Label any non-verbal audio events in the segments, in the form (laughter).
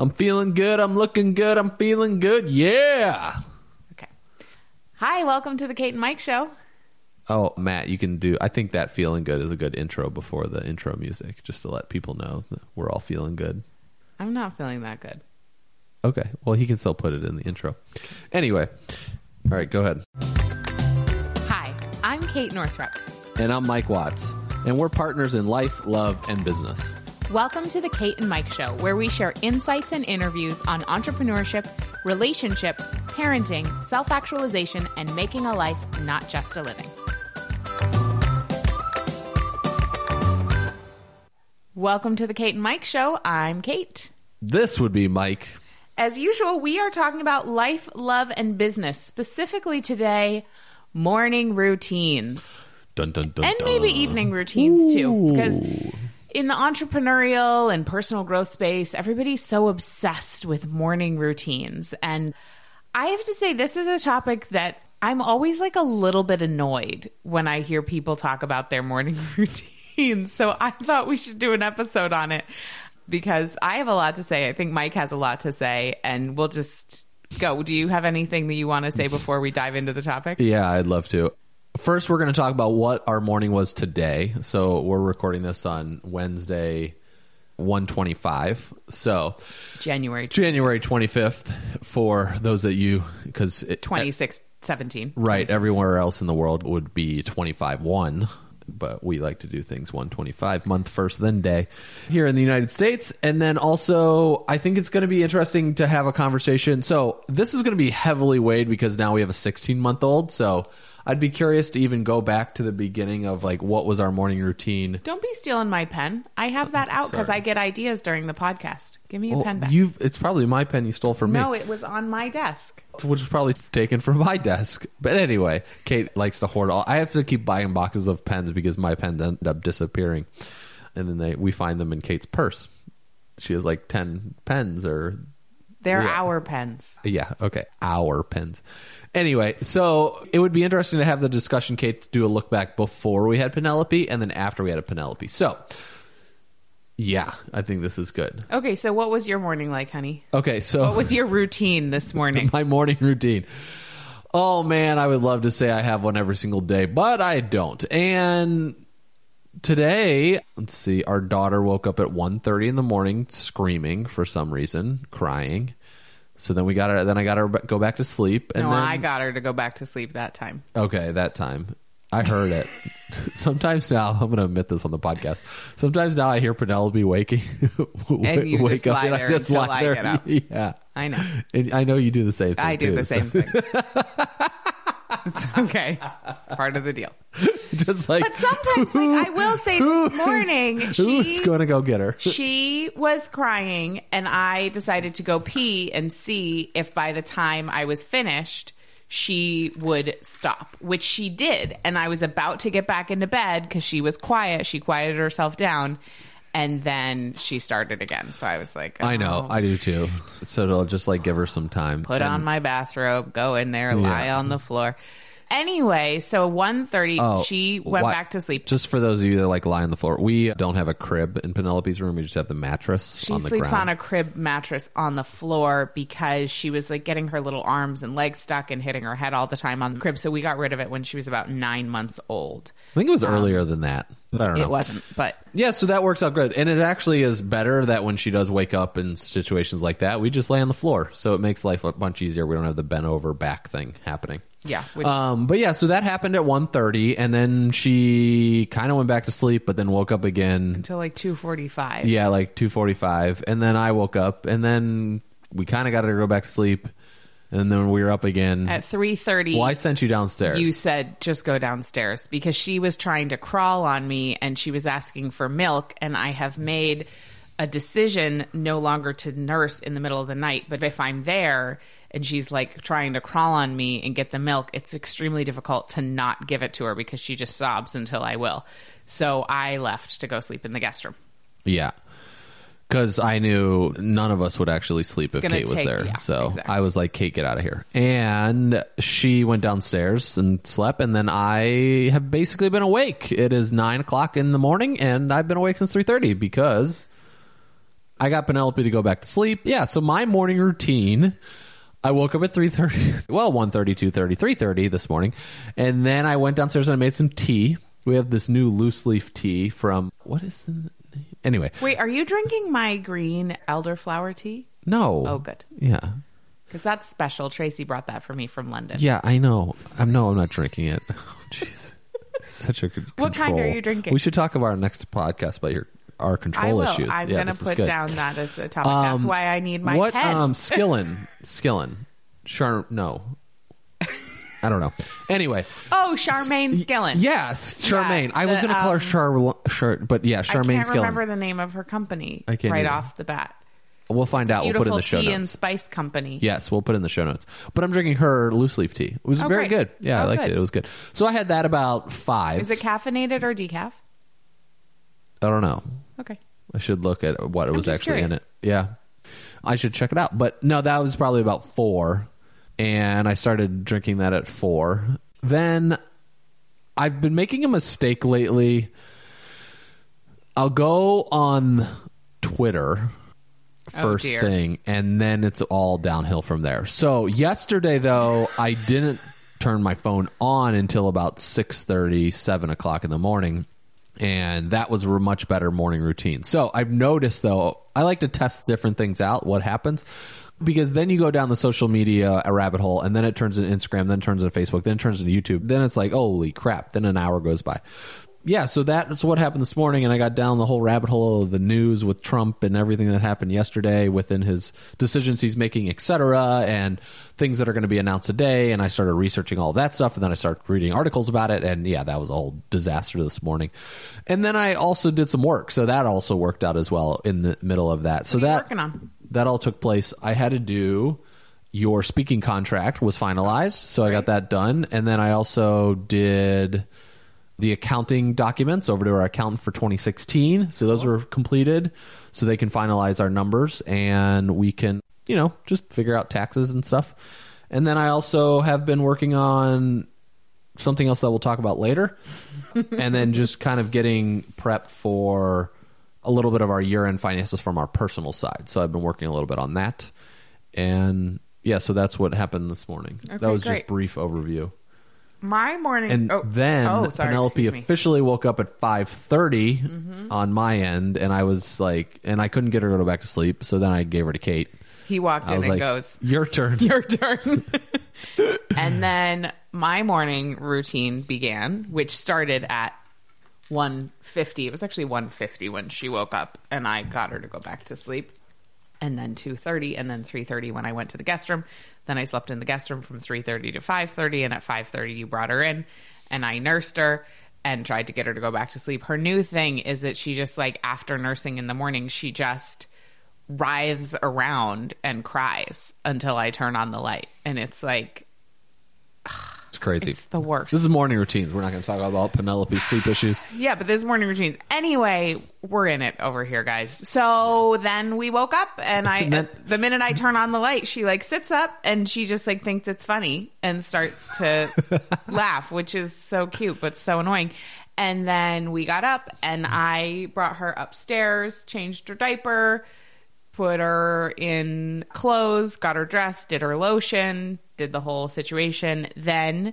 I'm feeling good. I'm looking good. I'm feeling good. Yeah. Okay. Hi, welcome to the Kate and Mike Show. Oh, Matt, you can do. I think that feeling good is a good intro before the intro music, just to let people know that we're all feeling good. I'm not feeling that good. Okay. Well, he can still put it in the intro. Anyway. All right, go ahead. Hi, I'm Kate Northrup. And I'm Mike Watts, and we're partners in life, love, and business. Welcome to the Kate and Mike Show, where we share insights and interviews on entrepreneurship, relationships, parenting, self actualization, and making a life, not just a living. Welcome to the Kate and Mike Show. I'm Kate. This would be Mike. As usual, we are talking about life, love, and business. Specifically today, morning routines. Dun, dun, dun, and maybe evening routines too because in the entrepreneurial and personal growth space everybody's so obsessed with morning routines. And i have to say this is a topic that i'm always like a little bit annoyed when i hear people talk about their morning (laughs) routines. So i thought we should do an episode on it because i have a lot to say. I think mike has a lot to say and we'll just go. Do you have anything that you want to say before we dive into the topic? Yeah, I'd love to. First, we're going to talk about what our morning was today. So we're recording this on Wednesday, 125. So january January 25th for those that you, because 26 17 Right. Everywhere else in the world would be 25 1, but we like to do things 125 month first, then day here in the United States. And then also, I think it's going to be interesting to have a conversation. So, this is going to be heavily weighed because now we have a 16 month old. So, I'd be curious to even go back to the beginning of like what was our morning routine. Don't be stealing my pen. I have that out because I get ideas during the podcast. Give me a Well, pen back. you it's probably my pen you stole from me. no, it was on my desk. which was probably taken from my desk. But anyway, Kate likes to hoard all. I have to keep buying boxes of pens because my pens end up disappearing, and then they we find them in Kate's purse. She has like ten pens, or They're Yeah. our pens. yeah, okay, our pens. Anyway, so it would be interesting to have the discussion, Kate, to do a look back before we had Penelope and then after we had a Penelope. So, yeah, I think this is good. Okay, so what was your morning like, honey? Okay, so What was your routine this morning? (laughs) my morning routine. Oh man, I would love to say I have one every single day, but I don't. And today, let's see, our daughter woke up at 1.30 in the morning screaming for some reason, crying. So then we got her then I got her go back to sleep and no, then I got her to go back to sleep that time. Okay, that time. I heard it. (laughs) Sometimes now, I'm going to admit this on the podcast. Sometimes now I hear Penelope waking, (laughs) And you wake just lie and there until I get (laughs) up. Yeah, I know. and I know you do the same thing. I do too, the so- same thing. It's okay. It's part of the deal. (laughs) just like But sometimes, like, I will say who this is- morning, who's she- going to go get her? she was crying and I decided to go pee and see if by the time I was finished, she would stop, which she did. And I was about to get back into bed because she was quiet. She quieted herself down. And then she started again. So I was like, I know, oh, I do too. So it'll just like give her some time. put on my bathrobe, go in there, lie Yeah. on the floor. Anyway, so 1.30, Oh, she went why- back to sleep. Just for those of you that like lie on the floor, we don't have a crib in Penelope's room. We just have the mattress She on the sleeps ground. on a crib mattress on the floor because she was like getting her little arms and legs stuck and hitting her head all the time on the crib. So we got rid of it when she was about nine months old. I think it was um, earlier than that. I don't know. It wasn't, but Yeah, so that works out good. And it actually is better that when she does wake up in situations like that, we just lay on the floor. So it makes life a bunch easier. We don't have the bent over back thing happening. Yeah. Which, Um, but yeah, so that happened at 1.30 and then she kind of went back to sleep, but then woke up again. until like two forty five. Yeah, like 2.45. And then I woke up and then we kind of got her to go back to sleep. And then we were up again. At three thirty, well, I sent you downstairs. you said just go downstairs because she was trying to crawl on me and she was asking for milk, and I have made a decision no longer to nurse in the middle of the night. But if I'm there and she's like trying to crawl on me and get the milk, it's extremely difficult to not give it to her because she just sobs until I will. So I left to go sleep in the guest room. Yeah. Because I knew none of us would actually sleep if gonna Kate was there. yeah, so exactly. I was like, Kate, get out of here. And she went downstairs and slept. And then I have basically been awake. It is nine o'clock in the morning and I've been awake since 3.30 because I got Penelope to go back to sleep. Yeah, so my morning routine. I woke up at 3.30, (laughs) well, 1.30, 2.30, 3.30 this morning. And then I went downstairs and I made some tea. We have this new loose leaf tea from, what is the name? Anyway, Wait, are you drinking my green elderflower tea? no. Oh, good. Yeah. Because that's special. Tracy brought that for me from London. Yeah, I know. I'm no, I'm not drinking it. (laughs) Oh, Jeez, such a good. What kind are you drinking? We should talk about our next podcast about your our I control will. issues. I'm Yeah, going to put down that as a topic. that's Um, why I need my what pen. um (laughs) skillin skillin char no I don't know. Anyway, oh, Charmaine Skillen. yes, Charmaine. I was going to call her um, Char, Char, but yeah, Charmaine. I can't remember the name of her company I right either. off the bat. We'll find out. We'll put in the show Tea and. Spice Company. Yes, we'll put in the show notes. But I'm drinking her loose leaf tea. It was Oh, very great. good. Yeah, I Oh, liked good. it. It was good. So I had that about five. Is it caffeinated or decaf? I don't know. Okay. I should look at what it was just actually in it. Yeah. I should check it out. But no, that was probably about four. And I started drinking that at four. Then I've been making a mistake lately. I'll go on Twitter Oh, first dear. thing, and then it's all downhill from there. So yesterday, though, I didn't turn my phone on until about six thirty, seven o'clock in the morning and that was a much better morning routine. So I've noticed though, I like to test different things out, what happens. Because then you go down the social media rabbit hole, and then it turns into Instagram, then it turns into Facebook, then it turns into YouTube. Then it's like, holy crap! Then an hour goes by. Yeah, so that's what happened this morning, and I got down the whole rabbit hole of the news with Trump and everything that happened yesterday within his decisions he's making, et cetera, and things that are going to be announced today. And I started researching all that stuff, and then I started reading articles about it, and yeah, that was a whole disaster this morning. And then I also did some work, so that also worked out as well in the middle of that. So What you that working on? that all took place. I had to do your speaking contract was finalized, so I got that done, and then I also did the accounting documents over to our accountant for 2016. So those were completed, so they can finalize our numbers, and we can, you know, just figure out taxes and stuff. And then I also have been working on something else that we'll talk about later, (laughs) and then just kind of getting prepped for a little bit of our year-end finances from our personal side. So I've been working a little bit on that, and yeah, so that's what happened this morning. that was great. just brief overview. My morning. And oh, then oh, sorry, Penelope officially woke up at five Mm-hmm. on my end, and I was like, and I couldn't get her to go back to sleep. So then I gave her to Kate. He walked I in and like, goes, "Your turn." (laughs) your turn. (laughs) and then my morning routine began, which started at 1.50. It was actually 1.50 when she woke up and I got her to go back to sleep. And then 2.30 and then 3.30 when I went to the guest room. Then I slept in the guest room from 3.30 to 5.30 and at 5.30 you brought her in and I nursed her and tried to get her to go back to sleep. Her new thing is that she just like after nursing in the morning, she just writhes around and cries until I turn on the light. And it's like, It's crazy. it's the worst. this is morning routines. We're not going to talk about Penelope's sleep issues. yeah, but this morning routines. Anyway, we're in it over here, guys. So then we woke up and I, And (laughs) then- the minute I turn on the light, she like sits up and she just like thinks it's funny and starts to (laughs) laugh, which is so cute, but so annoying. And then we got up and I brought her upstairs, changed her diaper, put her in clothes, got her dressed, did her lotion, did the whole situation, then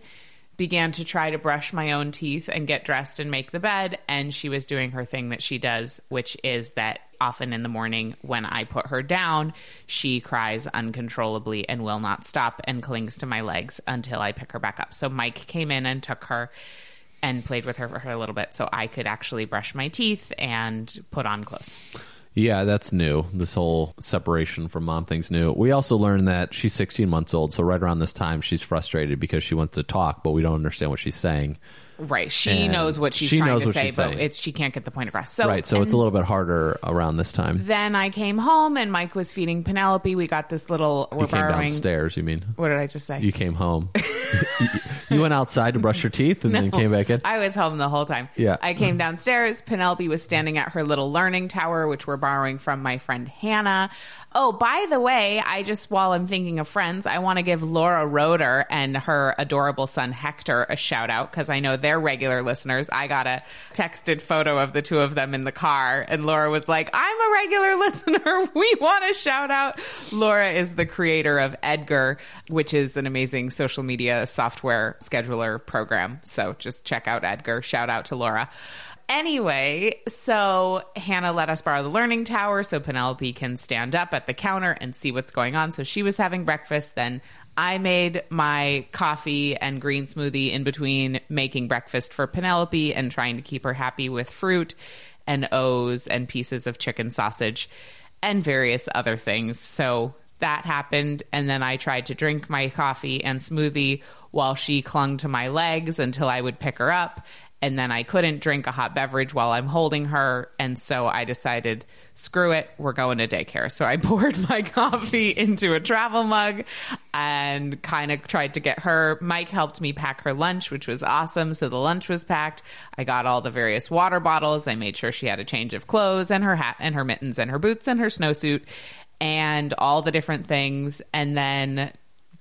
began to try to brush my own teeth and get dressed and make the bed. And she was doing her thing that she does, which is that often in the morning when I put her down, she cries uncontrollably and will not stop and clings to my legs until I pick her back up. So Mike came in and took her and played with her for her a little bit so I could actually brush my teeth and put on clothes. Yeah, that's new. This whole separation from mom thing's new. We also learned that she's 16 months old, so right around this time, she's frustrated because she wants to talk, but we don't understand what she's saying. Right. She And knows what she's she trying to say, but saying. it's she can't get the point across. So right, so it's a little bit harder around this time. Then I came home and Mike was feeding Penelope. We got this little. We're You came borrowing. downstairs, you mean? What did I just say? You came home. (laughs) you went outside to brush your teeth and then (laughs) came back in? I was home the whole time. Yeah. I came downstairs. Penelope was standing at her little learning tower, which we're borrowing from my friend Hannah. Oh, by the way, I just, while I'm thinking of friends, I want to give Laura Roeder and her adorable son Hector a shout out because I know they're regular listeners. I got a texted photo of the two of them in the car, and Laura was like, I'm a regular (laughs) listener. We want a shout out. Laura is the creator of Edgar, which is an amazing social media software scheduler program. So just check out Edgar. Shout out to Laura. Anyway, so Hannah let us borrow the learning tower so Penelope can stand up at the counter and see what's going on. So she was having breakfast. Then I made my coffee and green smoothie in between making breakfast for Penelope and trying to keep her happy with fruit and O's and pieces of chicken sausage and various other things. So that happened. And then I tried to drink my coffee and smoothie while she clung to my legs until I would pick her up and then I couldn't drink a hot beverage while I'm holding her. And so I decided, screw it, we're going to daycare. So I (laughs) poured my coffee into a travel mug and kind of tried to get her. Mike helped me pack her lunch, which was awesome. So the lunch was packed. I got all the various water bottles. I made sure she had a change of clothes and her hat and her mittens and her boots and her snowsuit and all the different things. And then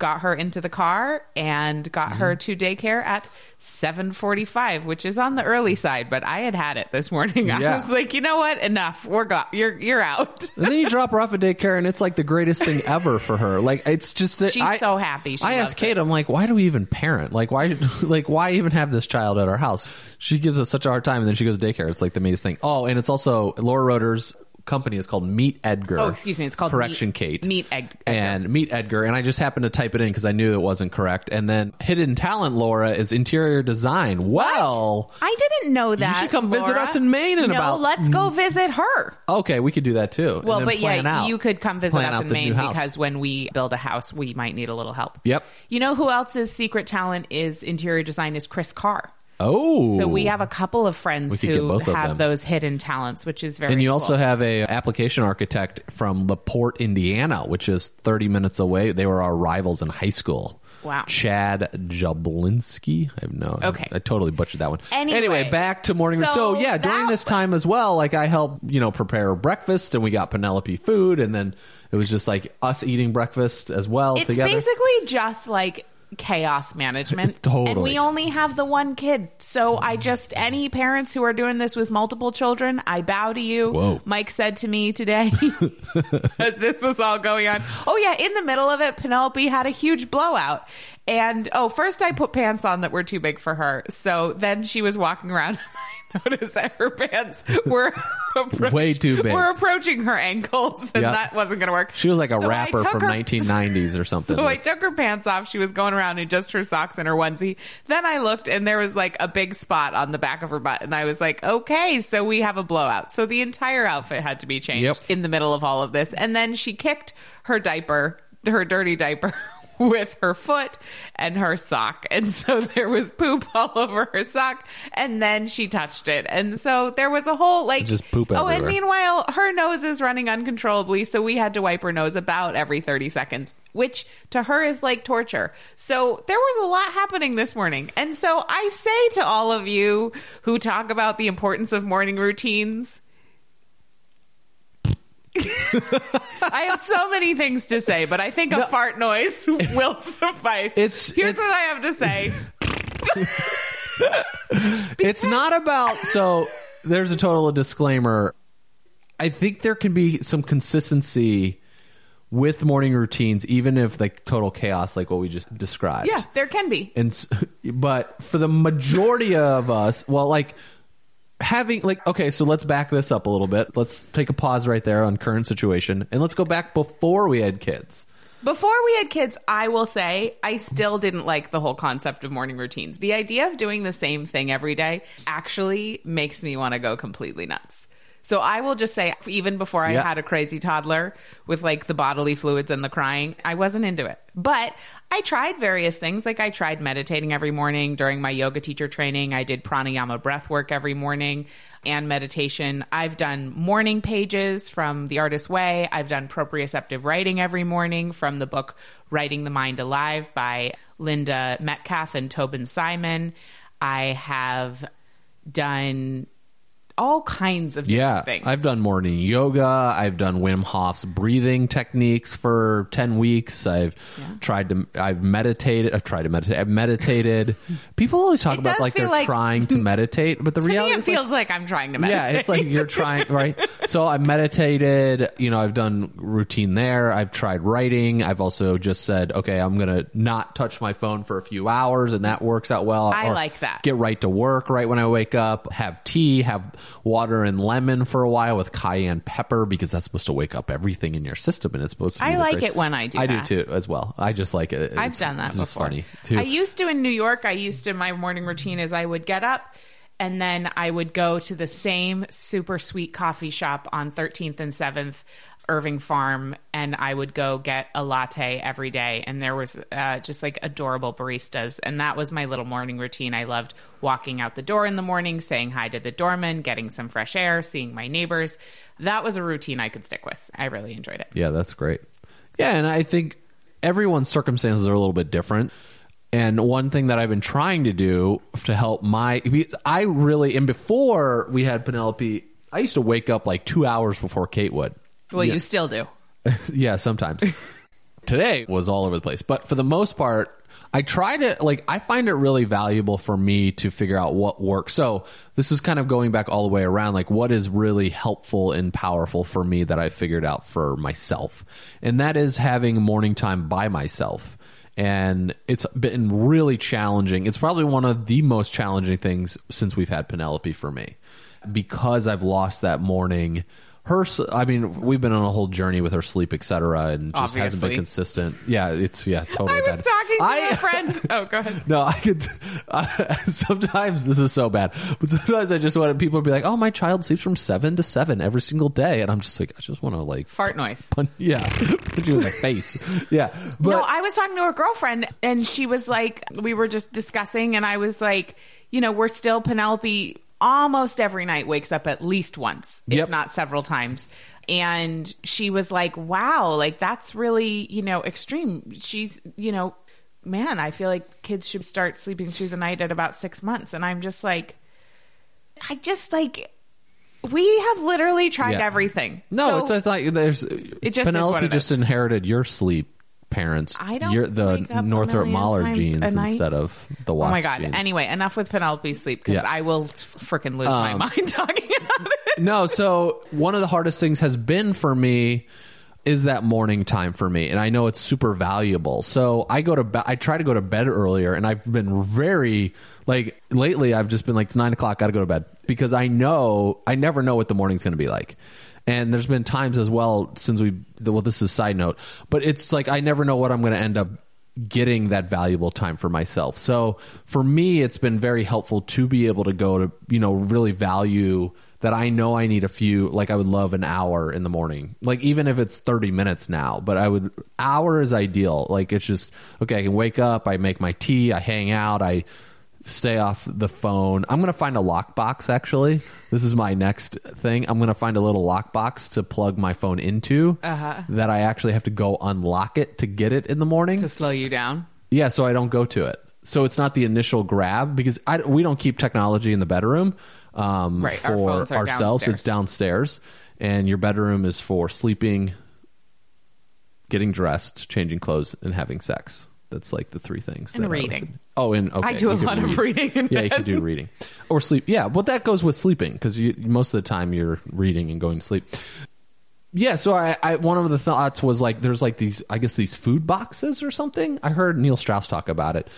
got her into the car and got mm-hmm. her to daycare at 7:45, which is on the early side, but I had had it this morning. (laughs) I was like, "You know what? Enough. We're got you're you're out." and then you drop her off at daycare and it's like the greatest thing ever for her. Like it's just that She's I, so happy. She I asked Kate, it. I'm like, "Why do we even parent? Like why (laughs) like why even have this child at our house?" She gives us such a hard time and then she goes to daycare. It's like the amazing thing. Oh, and it's also Laura Roeder's company is called Meet Edgar. Oh, excuse me. It's called Correction Meet, Kate. Meet Ed- Edgar. And Meet Edgar. And I just happened to type it in because I knew it wasn't correct. And then Hidden Talent Laura is interior design. Well, what? I didn't know that. You should come Laura. visit us in Maine in no, about. let's go visit her. Okay, we could do that too. Well, but yeah, out. you could come visit us in Maine because when we build a house, we might need a little help. Yep. You know who else's secret talent is interior design is Chris Carr. Oh, so we have a couple of friends who have those hidden talents, which is very. And you cool. also have a application architect from LaPorte, Indiana, which is 30 minutes away. They were our rivals in high school. Wow. Chad Jablinski. I have no. Okay. I, I totally butchered that one. Anyway, anyway back to morning. So, so yeah, during this time as well, like I helped, you know, prepare breakfast and we got Penelope food and then it was just like us eating breakfast as well it's together. basically just like chaos management. (laughs) totally. And we only have the one kid. So I just, any parents who are doing this with multiple children, I bow to you. Whoa. Mike said to me today, (laughs) as this was all going on. Oh, yeah. In the middle of it, Penelope had a huge blowout. And oh, first I put pants on that were too big for her. So then she was walking around. (laughs) (laughs) noticed that her pants were (laughs) way too big. Were approaching her ankles, and yep. that wasn't going to work. She was like a so rapper from her, 1990s or (laughs) something. So like. I took her pants off. She was going around in just her socks and her onesie. Then I looked, and there was like a big spot on the back of her butt, and I was like, okay, so we have a blowout. So the entire outfit had to be changed yep. in the middle of all of this, and then she kicked her diaper, her dirty diaper (laughs) with her foot and her sock. And so (laughs) there was poop all over her sock and then she touched it. And so there was a whole like just poop Oh, and meanwhile her nose is running uncontrollably, so we had to wipe her nose about every 30 seconds, which to her is like torture. So there was a lot happening this morning. And so I say to all of you who talk about the importance of morning routines, (laughs) I have so many things to say, but I think a no. fart noise (laughs) will suffice. It's here's it's, what I have to say. (laughs) it's not about so. There's a total disclaimer. I think there can be some consistency with morning routines, even if like total chaos, like what we just described. Yeah, there can be. And but for the majority of us, well, like having like okay so let's back this up a little bit. Let's take a pause right there on current situation and let's go back before we had kids. Before we had kids i will say i still didn't like the whole concept of morning routines. The idea of doing the same thing every day actually makes me want to go completely nuts so I will just say, even before I yeah. had a crazy toddler with like the bodily fluids and the crying, I wasn't into it. But I tried various things. Like I tried meditating every morning during my yoga teacher training. I did pranayama breath work every morning and meditation. I've done morning pages from The Artist's Way. I've done proprioceptive writing every morning from the book Writing the Mind Alive by Linda Metcalf and Tobin Simon. I have done all kinds of different Yeah, things. I've done morning yoga. I've done Wim Hof's breathing techniques for ten weeks. I've tried to. I've meditated. I've tried to meditate. I've meditated. People always talk It about like they're like- trying to meditate, but the (laughs) to me, reality it feels like, I'm trying to meditate. yeah, it's like you're trying, right? (laughs) So I meditated, you know, I've done routine there. I've tried writing. I've also just said, okay, I'm going to not touch my phone for a few hours and that works out well. I Or like that. Get right to work right when I wake up, have tea, have water and lemon for a while with cayenne pepper because that's supposed to wake up everything in your system and it's supposed to be I like great- it when I do I that. do too as well. I just like it. I've It's- done that it's funny too. I used to in New York. I used to my morning routine is I would get up and then I would go to the same super sweet coffee shop on 13th and 7th Irving Farm and I would go get a latte every day and there was uh, just like adorable baristas and that was my little morning routine. I loved walking out the door in the morning, saying hi to the doorman, getting some fresh air, seeing my neighbors. That was a routine I could stick with. I really enjoyed it. Yeah, that's great. Yeah, and I think everyone's circumstances are a little bit different. And one thing that I've been trying to do to help my, I really, and before we had Penelope, I used to wake up like two hours before Kate would. Well, Yeah. you still do. (laughs) yeah, sometimes. (laughs) Today was all over the place, but for the most part, I try to like I find it really valuable for me to figure out what works. So, this is kind of going back all the way around like what is really helpful and powerful for me that I figured out for myself. And that is having morning time by myself. And it's been really challenging. It's probably one of the most challenging things since we've had Penelope for me because I've lost that morning. Her, i mean, we've been on a whole journey with her sleep, etc., and just hasn't been consistent. Yeah, it's yeah, totally. I was bad. talking to I- a friend. (laughs) Oh, go ahead. No, I could. I, (laughs) uh, sometimes this is so bad, but sometimes I just want people to be like, "Oh, my child sleeps from seven to seven every single day," and I'm just like, I just want to like, Fart noise. (laughs) punch, yeah, put you in the face. Yeah, but no, I was talking to a girlfriend and she was like, we were just discussing, and I was like, you know, we're still Penelope almost every night wakes up at least once, Yep. if not several times. And she was like, wow, like that's really, you know, extreme. She's, you know, man, I feel like kids should start sleeping through the night at about six months. And I'm just like, I just like, we have literally tried Yeah. everything. no, So- it's, it's like there's it just Penelope just inherited your sleep parents. I don't You're the wake up a Northrup million Mahler times genes a night. instead of the Oh Watts my god! Anyway, enough with Penelope's sleep because Yeah. Um, I will freaking lose my mind (laughs) talking about it. no, so one of the hardest things has been for me is that morning time for me, and I know it's super valuable. So I go to bed. I try to go to bed earlier, and I've been very like lately. I've just been like it's nine o'clock. Got to go to bed because I know I never know what the morning's going to be like. And there's been times as well since we. Well, this is a side note, but it's like I never know what I'm going to end up getting that valuable time for myself. So for me, it's been very helpful to be able to go to, you know, really value that I know I need a few, like I would love an hour in the morning. Like even if it's 30 minutes now, but I would, hour is ideal. Like it's just, okay, I can wake up, I make my tea, I hang out, I stay off the phone. I'm going to find a lockbox actually. This is my next thing. I'm going to find a little lockbox to plug my phone into that I actually have to go unlock it to get it in the morning. to slow you down. Yeah, so I don't go to it. So it's not the initial grab because I, we don't keep technology in the bedroom um, Right, for our ourselves. It's downstairs, and your bedroom is for sleeping, getting dressed, changing clothes, and having sex. That's like the three things. And that I reading. oh, and okay, I do a you could lot of reading in yeah, you bed. do reading or sleep. Yeah, but that goes with sleeping because most of the time you're reading and going to sleep. Yeah, so I, I one of the thoughts was like there's like these I guess these food boxes or something. I heard Neil Strauss talk about it.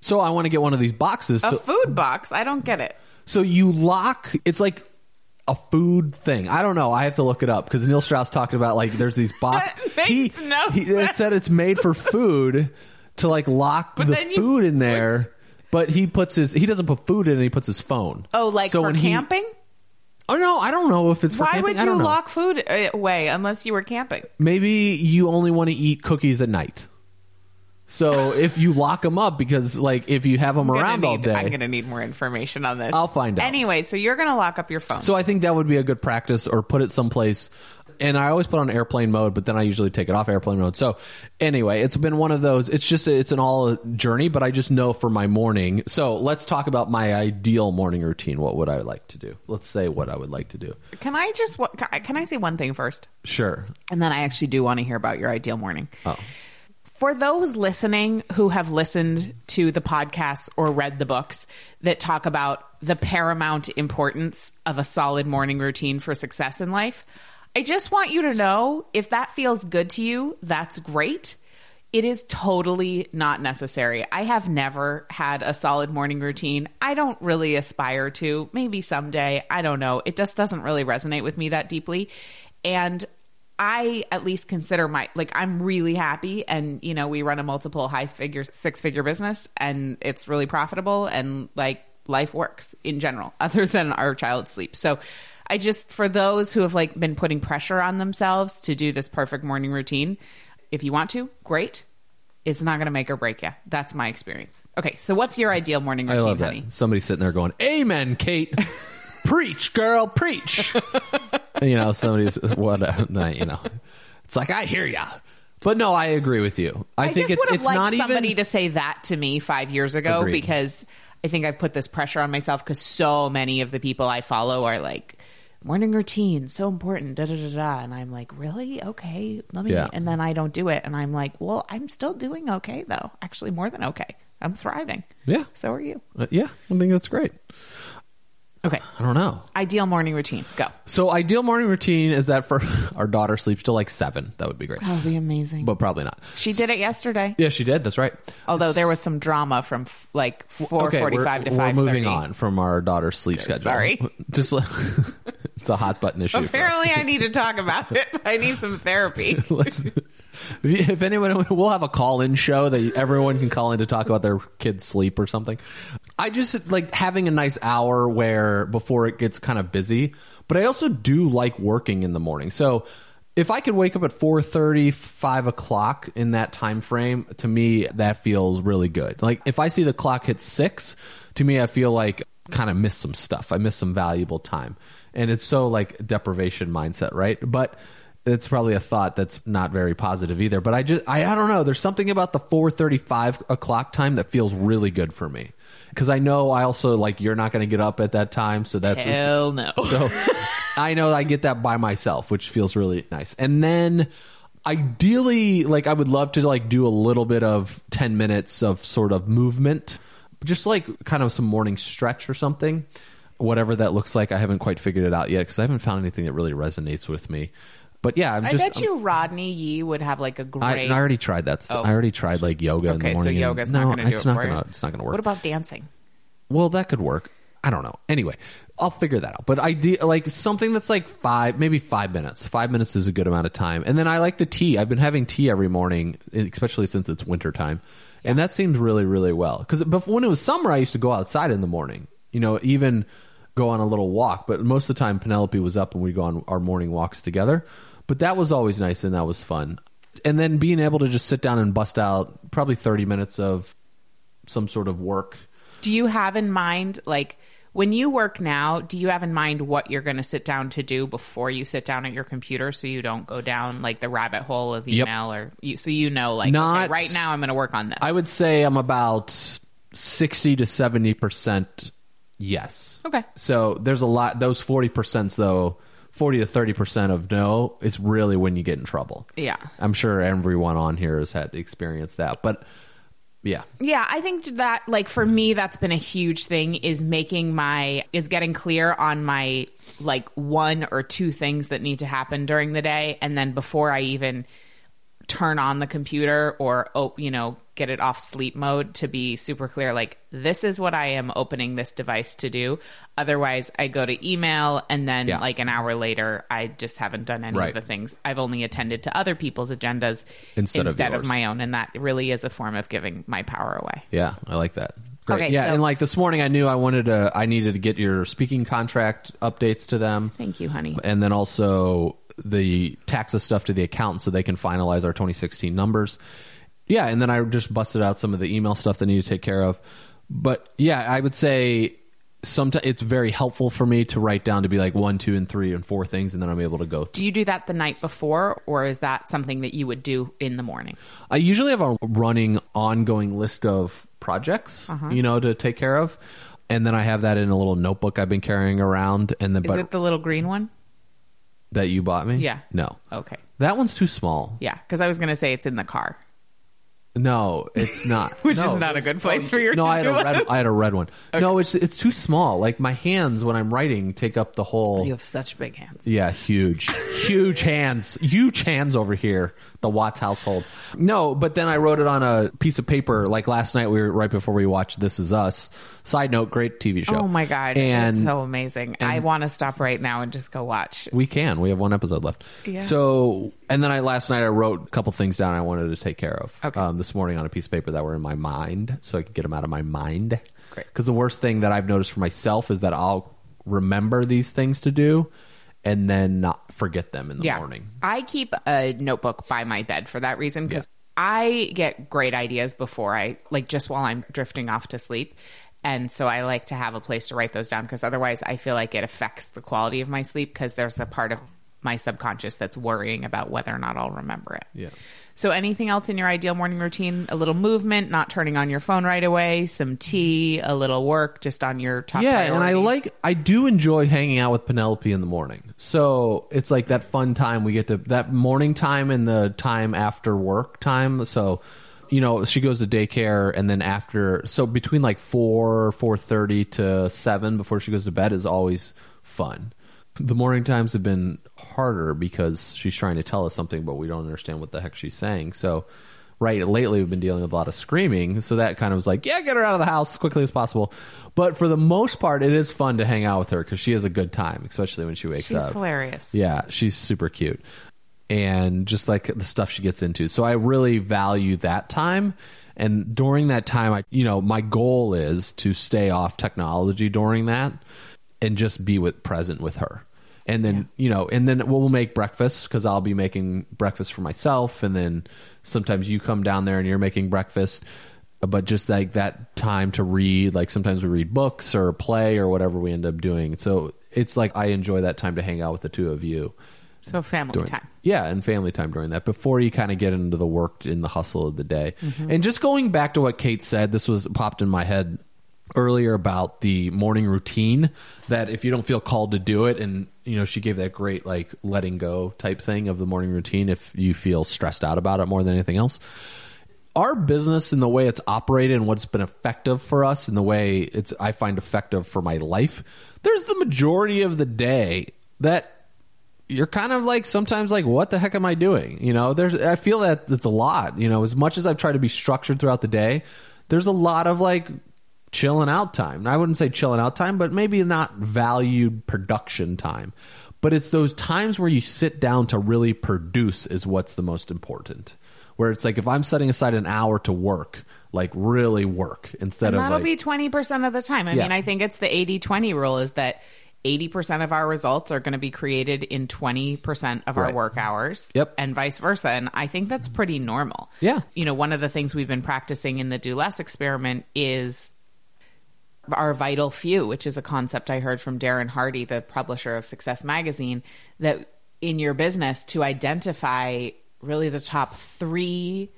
So I want to get one of these boxes A to food box. I don't get it. so you lock it's like a food thing. I don't know. I have to look it up because Neil Strauss talked about like there's these box. (laughs) That makes no he, it said it's made for food to like lock But the then you- food in there. But he puts his he doesn't put food in. it, He puts his phone. Oh, like so for when he- camping? oh no, I don't know if it's for Why camping. would I don't you know. lock food uh, away unless you were camping? maybe you only want to eat cookies at night. So (laughs) if you lock them up, because like if you have them I'm gonna around all need- day, I'm going to need more information on this. I'll find out. Anyway, so you're going to lock up your phone. So I think that would be a good practice or put it someplace. And I always put on airplane mode, but then I usually take it off airplane mode. So anyway, it's been one of those. It's just it's an all journey, but I just know for my morning. So let's talk about my ideal morning routine. What would I like to do? Let's say what I would like to do. Can I just can I say one thing first? Sure. And then I actually do want to hear about your ideal morning. Oh. For those listening who have listened to the podcasts or read the books that talk about the paramount importance of a solid morning routine for success in life, I just want you to know if that feels good to you, that's great. It is totally not necessary. I have never had a solid morning routine. I don't really aspire to. Maybe someday. I don't know. It just doesn't really resonate with me that deeply. And I at least consider my like I'm really happy and you know we run a multiple high figure six figure business and it's really profitable and like life works in general (laughs) other than our child sleep. So I just for those who have like been putting pressure on themselves to do this perfect morning routine, if you want to, great. It's not going to make or break you. That's my experience. Okay, so what's your ideal morning routine, I love that. honey? Somebody sitting there going, "Amen, Kate." (laughs) preach, girl, preach. (laughs) you know, somebody's what you know. It's like I hear ya. But no, I agree with you. I, I think it's it's not somebody even to say that to me five years ago Agreed. because I think I've put this pressure on myself because so many of the people I follow are like morning routine so important da da da da and I'm like really okay let me Yeah. and then I don't do it and I'm like well I'm still doing okay though actually more than okay I'm thriving Yeah. so are you Uh, yeah, I think that's great. okay I don't know. ideal morning routine go So ideal morning routine is that for (laughs) our daughter sleeps till like seven. That would be great, that would be amazing but probably not. she did it yesterday Yeah, she did. That's right. although there was some drama from f- like 4:45 Okay, to we're 5:30 moving on from our daughter's sleep schedule. sorry. just like, (laughs) it's a hot button issue. Apparently, I need to talk about it. (laughs) I need some therapy. (laughs) If anyone, we'll have a call-in show that everyone can call in to talk about their kids' sleep or something. I just like having a nice hour where before it gets kind of busy, but I also do like working in the morning. So if I could wake up at 4.30, 5 o'clock in that time frame, to me that feels really good. Like if I see the clock hit six, to me I feel like kind of miss some stuff. I miss some valuable time, and it's so like deprivation mindset, right? But it's probably a thought that's not very positive either. But I just I, I don't know. There's something about the 4:35 o'clock time that feels really good for me because I know I also like you're not going to get up at that time, so that's Hell no. (laughs) so I know I get that by myself, which feels really nice. And then ideally, like I would love to like do a little bit of 10 minutes of sort of movement, just like kind of some morning stretch or something. Whatever that looks like, I haven't quite figured it out yet because I haven't found anything that really resonates with me. But yeah, I'm I just. bet you Rodney Yee would have like a great. I, I already tried that. Stuff. Oh. I already oh. tried like yoga in the okay, so morning. and- yoga's no, not going to do it's it not for gonna, you. It's not going to work. What about dancing? Well, that could work. I don't know. Anyway, I'll figure that out. But I de- like something that's like five, maybe five minutes. Five minutes is a good amount of time. And then I like the tea. I've been having tea every morning, especially since it's winter time, and that seems really, really well. Because when it was summer, I used to go outside in the morning. You know, even go on a little walk. But most of the time, Penelope was up and we'd go on our morning walks together. But that was always nice and that was fun. And then being able to just sit down and bust out probably thirty minutes of some sort of work. Do you have in mind like? When you work now, do you have in mind what you're going to sit down to do before you sit down at your computer so you don't go down like the rabbit hole of Yep. email or you, so you know like okay, right now I'm going to work on this. I would say I'm about 60 to 70% yes. okay. So there's a lot, those 40% though, 40 to 30% of no, it's really when you get in trouble. Yeah. I'm sure everyone on here has had experienced that. But yeah. Yeah, I think that like for me that's been a huge thing is making my is getting clear on my like one or two things that need to happen during the day and then before I even turn on the computer or oh, you know, get it off sleep mode to be super clear like this is what I am opening this device to do. Otherwise, I go to email and then Yeah. like an hour later I just haven't done any Right. of the things. I've only attended to other people's agendas Instead of instead of yours. my own and that really is a form of giving my power away. Yeah, I like that. Great. Okay, yeah, so- and like this morning I knew I wanted to I needed to get your speaking contract updates to them. Thank you, honey. and then also the taxes stuff to the accountant so they can finalize our 2016 numbers. Yeah, and then I just busted out some of the email stuff that I need to take care of. But yeah, I would say sometimes it's very helpful for me to write down to be like one, two, and three, and four things, and then I'm able to go. Do you do that the night before, or is that something that you would do in the morning? I usually have a running, ongoing list of projects, Uh-huh. you know, to take care of, and then I have that in a little notebook I've been carrying around, and then Is but it the little green one? that you bought me, Yeah. no, Okay. that one's too small. Yeah, because I was going to say it's in the car. No, it's not. (laughs) Which No, is not a good place for your No, I had a to-do red. list. I had a red one. No, it's it's too small. Like my hands when I'm writing take up the whole. You have such big hands. Yeah, huge, (laughs) huge hands, huge hands over here. The Watts household. No, but then I wrote it on a piece of paper. Like last night, we were right before we watched This Is Us. Side note, great TV show. Oh my god, And it's so amazing! I want to stop right now and just go watch. we can. We have one episode left. Yeah. So, and then I last night I wrote a couple things down I wanted to take care of. Okay. Um, this morning on a piece of paper that were in my mind, so I could get them out of my mind. Great. Because the worst thing that I've noticed for myself is that I'll remember these things to do, and then not forget them in the yeah. morning. I keep a notebook by my bed for that reason because I get great ideas before I like just while I'm drifting off to sleep. And so I like to have a place to write those down because otherwise I feel like it affects the quality of my sleep because there's a part of my subconscious that's worrying about whether or not I'll remember it. Yeah. So anything else in your ideal morning routine? A little movement, not turning on your phone right away, some tea, a little work just on your top yeah, and I like I do enjoy hanging out with Penelope in the morning. So it's like that fun time we get to that morning time and the time after work time. So you know she goes to daycare and then after so between like four four thirty to seven before she goes to bed is always fun. The morning times have been harder because she's trying to tell us something, but we don't understand what the heck she's saying. So right lately we've been dealing with a lot of screaming so that kind of was like yeah get her out of the house as quickly as possible. But for the most part it is fun to hang out with her because she has a good time especially when she wakes She's up. She's hilarious. yeah she's super cute. And just like the stuff she gets into. So i really value that time. And during that time i you know my goal is to stay off technology during that and just be with present with her. And then you know and then we'll make breakfast because i'll be making breakfast for myself. And then sometimes you come down there and you're making breakfast but just like that time to read like sometimes we read books or play or whatever we end up doing. So it's like i enjoy that time to hang out with the two of you. So family during- time. Yeah, and family time during that before you kind of get into the work in the hustle of the day. Mm-hmm. And just going back to what Kate said, this was popped in my head earlier about the morning routine that if you don't feel called to do it and you know she gave that great like letting go type thing of the morning routine if you feel stressed out about it more than anything else our business and the way it's operated and what's been effective for us and the way it's I find effective for my life, there's the majority of the day that you're kind of like sometimes like what the heck am I doing? You know, there's I feel that it's a lot, you know, as much as I've tried to be structured throughout the day, there's a lot of like chilling out time. I wouldn't say chilling out time, but maybe not valued production time. But it's those times where you sit down to really produce is what's the most important. Where it's like if I'm setting aside an hour to work, like really work instead And of that'll like be 20% of the time. I Yeah. mean, I think it's the 80 20 rule is that 80% of our results are going to be created in 20% of our work hours. Yep. And vice versa. And I think that's pretty normal. Yeah. You know, one of the things we've been practicing in the Do Less experiment is our vital few, which is a concept I heard from Darren Hardy, the publisher of Success Magazine, that in your business to identify really the top three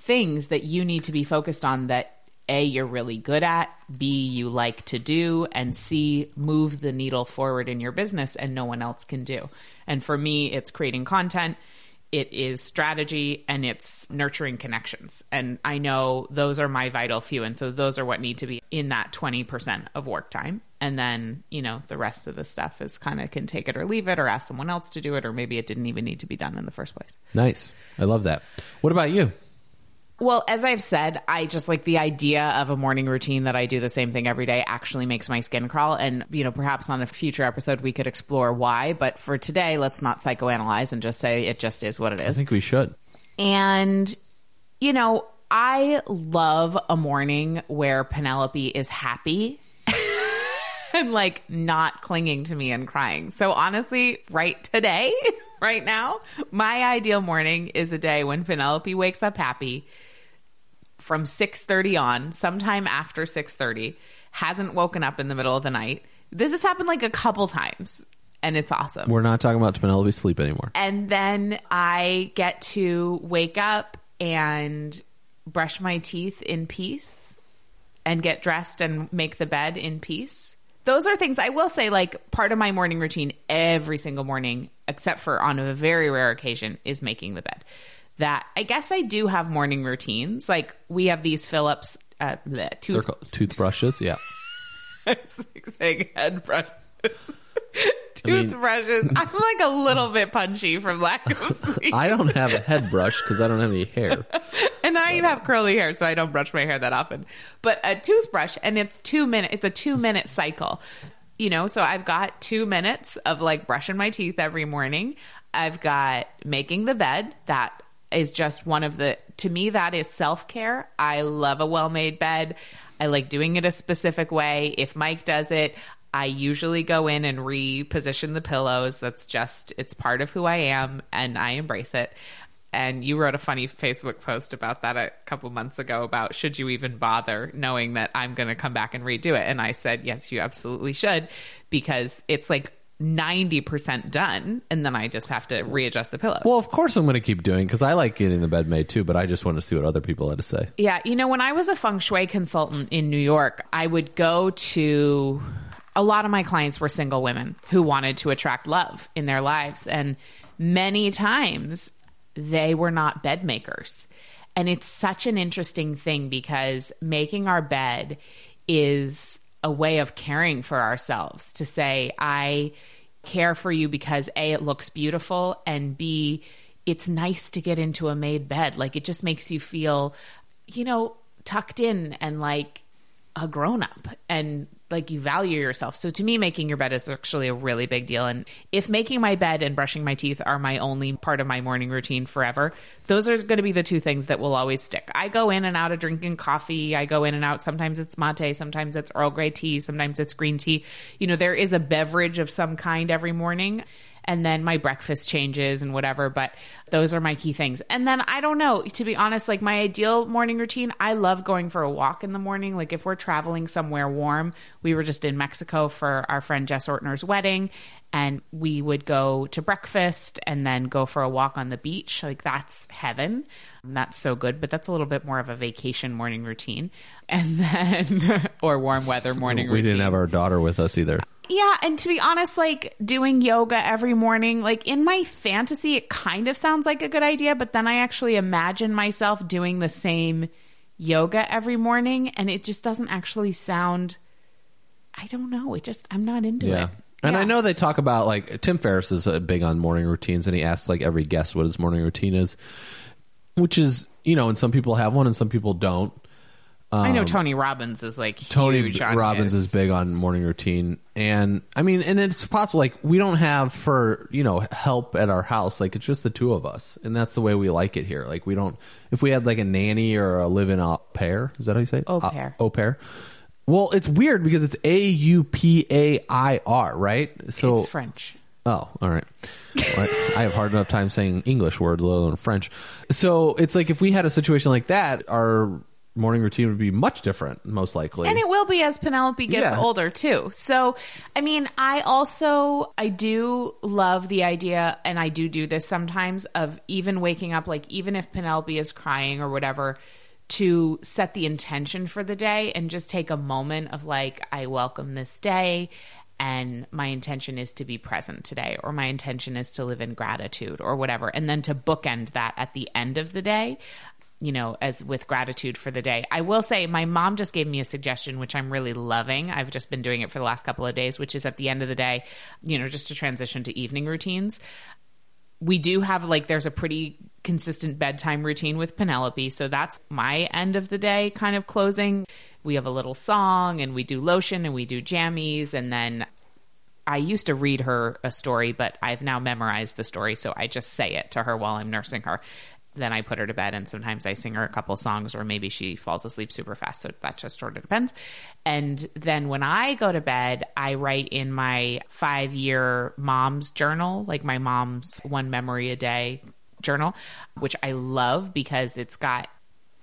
things that you need to be focused on that A, you're really good at, B, you like to do, and C, move the needle forward in your business and no one else can do. And for me, it's creating content, it is strategy, and it's nurturing connections. And I know those are my vital few. And so those are what need to be in that 20% of work time. And then, you know, the rest of the stuff is kind of can take it or leave it or ask someone else to do it, or maybe it didn't even need to be done in the first place. nice. I love that. What about you? Well, as I've said, I just like the idea of a morning routine that I do the same thing every day actually makes my skin crawl. And, you know, perhaps on a future episode we could explore why. But for today, let's not psychoanalyze and just say it just is what it is. I think we should. And, you know, I love a morning where Penelope is happy (laughs) and like not clinging to me and crying. So honestly, right today, (laughs) right now, my ideal morning is a day when Penelope wakes up happy from 6:30 on, sometime after 6:30, hasn't woken up in the middle of the night. This has happened like a couple times and it's awesome. We're not talking about Penelope sleep anymore. And then I get to wake up and brush my teeth in peace and get dressed and make the bed in peace. Those are things I will say, like part of my morning routine every single morning, except for on a very rare occasion, is making the bed. That I guess I do have morning routines. Like we have these Philips uh, bleh, tooth, called toothbrushes. Yeah. (laughs) saying head brush. (laughs) Toothbrushes. I'm like a little bit punchy from lack of (laughs) sleep. I don't have a head brush because I don't have any hair. and I have curly hair, so I don't brush my hair that often. But a toothbrush, and it's two minute. It's a two minute cycle. You know, so I've got two minutes of like brushing my teeth every morning. I've got making the bed. That is just one of the. To me, that is self care. I love a well made bed. I like doing it a specific way. If Mike does it, I usually go in and reposition the pillows. That's just, it's part of who I am and I embrace it. And you wrote a funny Facebook post about that a couple months ago about should you even bother knowing that I'm going to come back and redo it? And I said, yes, you absolutely should because it's like 90% done. And then I just have to readjust the pillows. Well, of course I'm going to keep doing because I like getting the bed made too. But I just want to see what other people had to say. Yeah, you know, when I was a feng shui consultant in New York, I would go to a lot of my clients were single women who wanted to attract love in their lives. And many times they were not bed makers. And it's such an interesting thing because making our bed is a way of caring for ourselves to say, I care for you because A, it looks beautiful, and B, it's nice to get into a made bed. Like it just makes you feel, you know, tucked in and like a grown up and like you value yourself. So to me, making your bed is actually a really big deal. And if making my bed and brushing my teeth are my only part of my morning routine forever, those are going to be the two things that will always stick. I go in and out of drinking coffee. I go in and out. Sometimes it's mate. Sometimes it's Earl Grey tea. Sometimes it's green tea. You know, there is a beverage of some kind every morning and then my breakfast changes and whatever. But those are my key things. And then I don't know, to be honest, like my ideal morning routine, I love going for a walk in the morning. Like if we're traveling somewhere warm, we were just in Mexico for our friend Jess Ortner's wedding and we would go to breakfast and then go for a walk on the beach. Like that's heaven. That's so good, but that's a little bit more of a vacation morning routine. And then, (laughs) or warm weather morning routine. we routine. didn't have our daughter with us either. Yeah, and to be honest, like doing yoga every morning, like in my fantasy, it kind of sounds like a good idea, but then I actually imagine myself doing the same yoga every morning, and it just doesn't actually sound. I don't know. It just I'm not into Yeah. it. And Yeah. I know they talk about like Tim Ferriss is big on morning routines, and he asks like every guest what his morning routine is, which is you know, and some people have one and some people don't. I know Tony Robbins is like Um, Tony huge on Robbins his- is big on morning routine, and I mean, and it's possible like we don't have for you know help at our house, like it's just the two of us, and that's the way we like it here. Like we don't, if we had like a nanny or a live-in au pair, is that how you say it? Au Uh, pair. au pair. Well, it's weird because it's A U P A I R, right? So It's French. Oh, all right. Well, I have hard enough time saying English words, let alone French. So it's like if we had a situation like that, our morning routine would be much different, most likely. And it will be as Penelope gets Yeah. older too. So, I mean, I also I do love the idea and I do do this sometimes of even waking up like even if Penelope is crying or whatever to set the intention for the day and just take a moment of like I welcome this day and my intention is to be present today or my intention is to live in gratitude or whatever and then to bookend that at the end of the day you know, as with gratitude for the day. I will say my mom just gave me a suggestion, which I'm really loving. I've just been doing it for the last couple of days, which is at the end of the day, you know, just to transition to evening routines. We do have like, there's a pretty consistent bedtime routine with Penelope. So that's my end of the day kind of closing. We have a little song and we do lotion and we do jammies. And then I used to read her a story, but I've now memorized the story. So I just say it to her while I'm nursing her then I put her to bed and sometimes I sing her a couple songs or maybe she falls asleep super fast. So that just sort of depends. And then when I go to bed, I write in my five year mom's journal, like my mom's one memory a day journal, which I love because it's got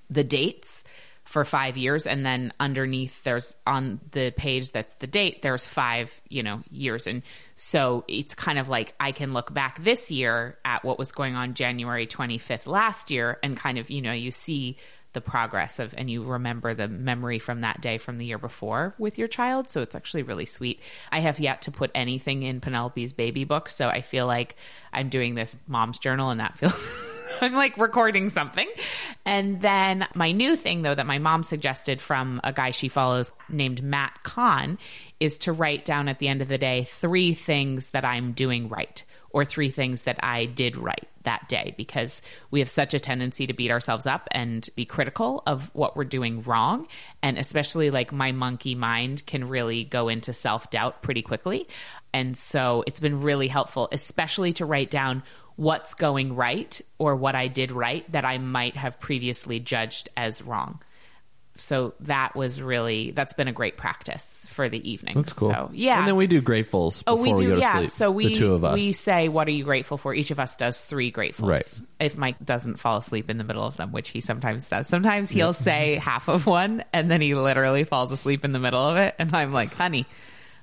the dates for five years. And then underneath there's on the page that's the date, there's five, you know, years. And so it's kind of like I can look back this year at what was going on January 25th last year and kind of, you know, you see the progress of and you remember the memory from that day from the year before with your child. So it's actually really sweet. I have yet to put anything in penelope's baby book. So i feel like i'm doing this mom's journal and that feels (laughs) (laughs) i'm like recording something and then my new thing though that my mom suggested from a guy she follows named matt kahn is to write down at the end of the day three things that i'm doing right or three things that I did right that day because we have such a tendency to beat ourselves up and be critical of what we're doing wrong. And especially like my monkey mind can really go into self doubt pretty quickly. And so it's been really helpful, especially to write down what's going right or what I did right that I might have previously judged as wrong so that was really that's been a great practice for the evening. That's cool. So yeah, And then we do gratefuls before Oh, we do, to yeah. sleep. So we the two of us. we say, "What are you grateful for?" Each of us does three gratefuls. Right. If Mike doesn't fall asleep in the middle of them, which he sometimes does, sometimes he'll say half of one, and then he literally falls asleep in the middle of it, and I'm like, "Honey."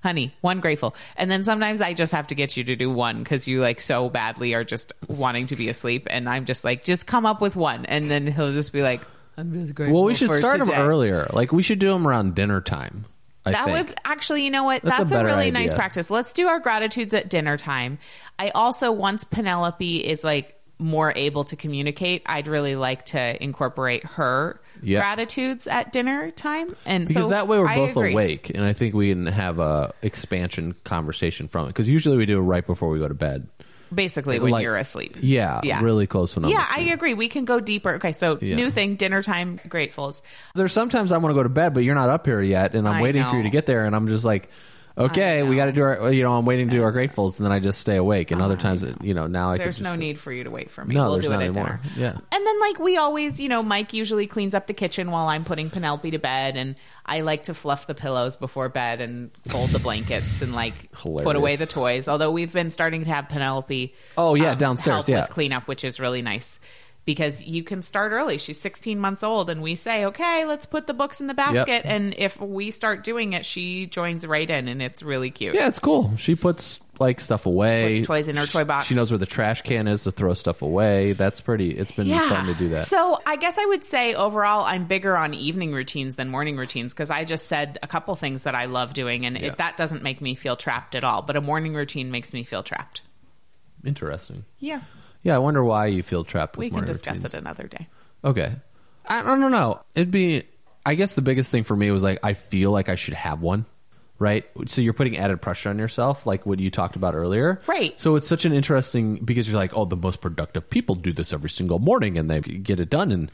Honey, one grateful. And then sometimes I just have to get you to do one because you like so badly are just wanting to be asleep. And I'm just like, just come up with one. And then he'll just be like, I'm just grateful. well, we should for start today. them earlier. Like we should do them around dinner time. I that think. would actually, you know what? That's a That's, a, better really nice practice. Let's do our gratitudes at dinner time. I also, once Penelope is like more able to communicate, I'd really like to incorporate her Yeah. gratitudes at dinner time. And because so that way we're I both agree. awake, and I think we can have a expansion conversation from it. Because usually we do it right before we go to bed. Basically, when Like- you're asleep. Yeah, Yeah. really close when I'm Yeah, asleep. I agree. We can go deeper. Okay, so Yeah. new thing, dinner time, gratefuls. There's sometimes I want to go to bed, but you're not up here yet, and I'm I waiting for you to get there, and I'm just like, okay, we got to do our, you know, I'm waiting to do our gratefuls, and then I just stay awake. And other times, it, you know, now I There's could no just, need for you to wait for me. No, we'll there's do it not at anymore. dinner. Yeah. And then like we always, you know, Mike usually cleans up the kitchen while I'm putting Penelope to bed and I like to fluff the pillows before bed and fold the blankets and like (laughs) put Hilarious. away the toys. Although we've been starting to have Penelope Oh, yeah, um, downstairs, help yeah. with cleanup, which is really nice. Because you can start early. She's 16 months old, and we say, okay, let's put the books in the basket. And if we start doing it, she joins right in, and it's really cute. Yeah, it's cool. She puts like stuff away. Puts toys in her toy box. She knows where the trash can is to throw stuff away. That's pretty. It's been fun to do that. So I guess I would say overall, I'm bigger on evening routines than morning routines because I just said a couple things that I love doing, and Yeah. if that doesn't make me feel trapped at all. But a morning routine makes me feel trapped. Interesting. Yeah, Yeah, I wonder why you feel trapped. we can discuss routines. it another day. Okay. I, I don't know. It'd be. I guess the biggest thing for me was like I feel like I should have one. Right. So you're putting added pressure on yourself, like what you talked about earlier. Right. So it's such an interesting because you're like, oh, the most productive people do this every single morning and they get it done. And,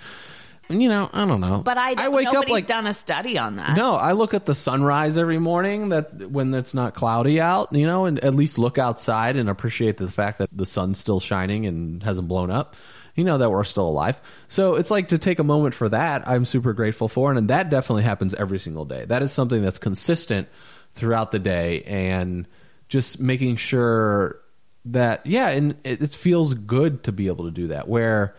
you know, I don't know. But I, I wake up nobody's like done a study on that. no, I look at the sunrise every morning that when it's not cloudy out, you know, and at least look outside and appreciate the fact that the sun's still shining and hasn't blown up. You know that we're still alive. So it's like to take a moment for that, I'm super grateful for. And that definitely happens every single day. That is something that's consistent throughout the day and just making sure that, yeah, and it, it feels good to be able to do that. Where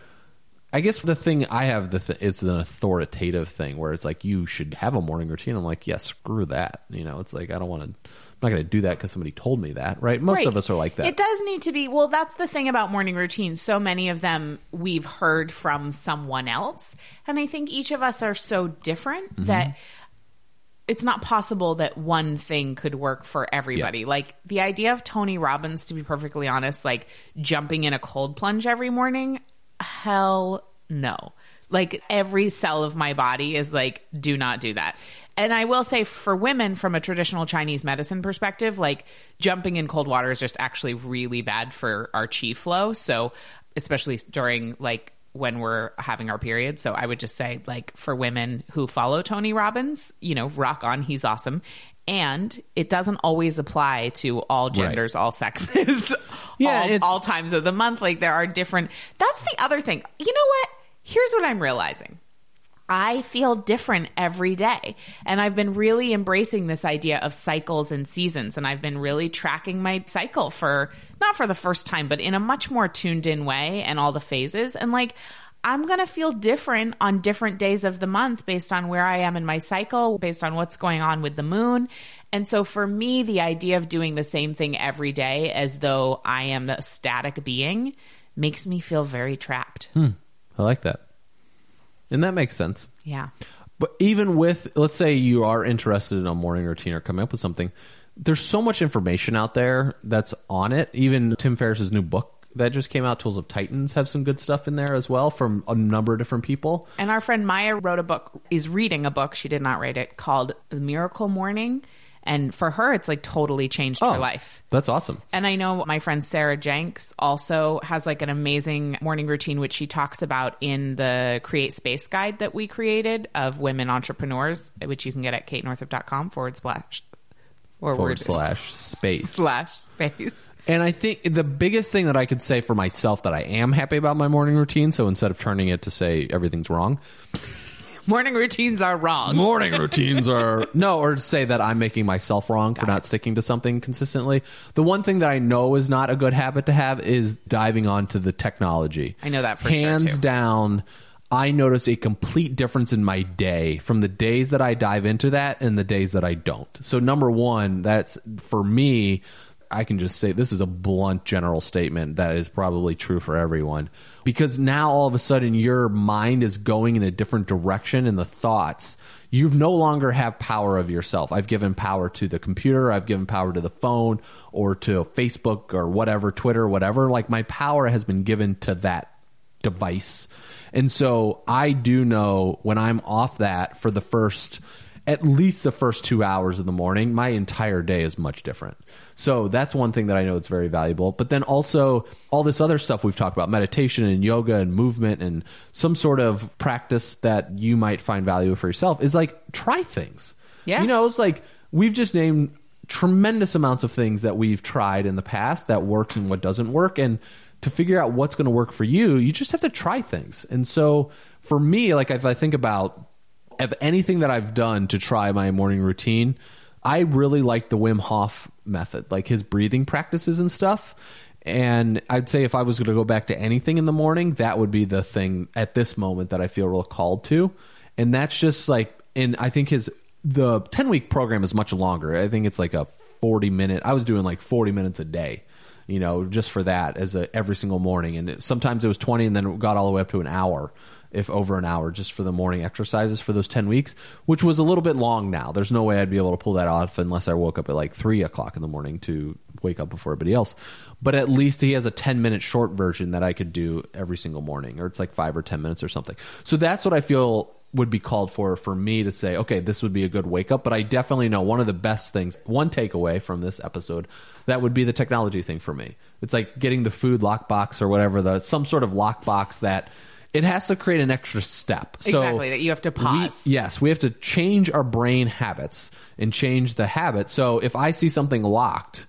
I guess the thing I have the th- it's an authoritative thing where it's like you should have a morning routine. I'm like, yeah, screw that. You know, it's like I don't want to. I'm not going to do that because somebody told me that, right? Most Right. of us are like that. It does need to be. Well, that's the thing about morning routines. So many of them we've heard from someone else. And I think each of us are so different Mm-hmm. that it's not possible that one thing could work for everybody. Yeah. Like the idea of Tony Robbins, to be perfectly honest, like jumping in a cold plunge every morning, hell no. Like every cell of my body is like, do not do that. And I will say for women from a traditional Chinese medicine perspective, like jumping in cold water is just actually really bad for our chi flow. So especially during like when we're having our period. So I would just say like for women who follow Tony Robbins, you know, rock on. He's awesome. And it doesn't always apply to all genders, all sexes, (laughs) Yeah, all, all times of the month. Like there are different. That's the other thing. You know what? Here's what I'm realizing. I feel different every day. And I've been really embracing this idea of cycles and seasons. And I've been really tracking my cycle for, not for the first time, but in a much more tuned in way and all the phases. And like, I'm going to feel different on different days of the month based on where I am in my cycle, based on what's going on with the moon. And so for me, the idea of doing the same thing every day as though I am a static being makes me feel very trapped. Hmm. I like that. And that makes sense. Yeah. But even with, let's say you are interested in a morning routine or coming up with something, there's so much information out there that's on it. Even Tim Ferriss's new book that just came out, Tools of Titans, have some good stuff in there as well from a number of different people. And our friend Maya wrote a book, is reading a book, she did not write it, called The Miracle Morning. And for her, it's like totally changed her oh, life. That's awesome. And I know my friend Sarah Jenks also has like an amazing morning routine, which she talks about in the Create Space guide that we created of women entrepreneurs, which you can get at katenorthrup.com forward slash or Forward word slash space. slash space. And I think the biggest thing that I could say for myself that I am happy about my morning routine, so instead of turning it to say everything's wrong, Morning routines are wrong. morning routines are (laughs) no or to say that i'm making myself wrong for not sticking to something consistently the one thing that i know is not a good habit to have is diving onto the technology I know that for sure, hands too. down i notice a complete difference in my day from the days that i dive into that and the days that i don't so number one that's for me I can just say this is a blunt general statement that is probably true for everyone because now all of a sudden your mind is going in a different direction and the thoughts you no longer have power of yourself. I've given power to the computer, I've given power to the phone or to Facebook or whatever, Twitter, whatever. Like my power has been given to that device. And so I do know when I'm off that for the first at least the first 2 hours of the morning, my entire day is much different. So that's one thing that I know it's very valuable. But then also all this other stuff we've talked about meditation and yoga and movement and some sort of practice that you might find value for yourself is like try things. Yeah. You know, it's like we've just named tremendous amounts of things that we've tried in the past that works and what doesn't work. And to figure out what's going to work for you, you just have to try things. And so for me, like if I think about of anything that I've done to try my morning routine, I really like the Wim Hof method, like his breathing practices and stuff. And I'd say if I was going to go back to anything in the morning, that would be the thing at this moment that I feel real called to. And that's just like, and I think his, the 10 week program is much longer. I think it's like a 40 minute, I was doing like 40 minutes a day, you know, just for that as a every single morning. And it, sometimes it was 20 and then it got all the way up to an hour if over an hour just for the morning exercises for those 10 weeks, which was a little bit long now. There's no way I'd be able to pull that off unless I woke up at like three o'clock in the morning to wake up before everybody else. But at least he has a 10 minute short version that I could do every single morning, or it's like five or 10 minutes or something. So that's what I feel would be called for for me to say, okay, this would be a good wake up. But I definitely know one of the best things, one takeaway from this episode, that would be the technology thing for me. It's like getting the food lockbox or whatever, the some sort of lockbox that it has to create an extra step. So Exactly, that you have to pause. we- yes, we have to change our brain habits and change the habit. So if I see something locked,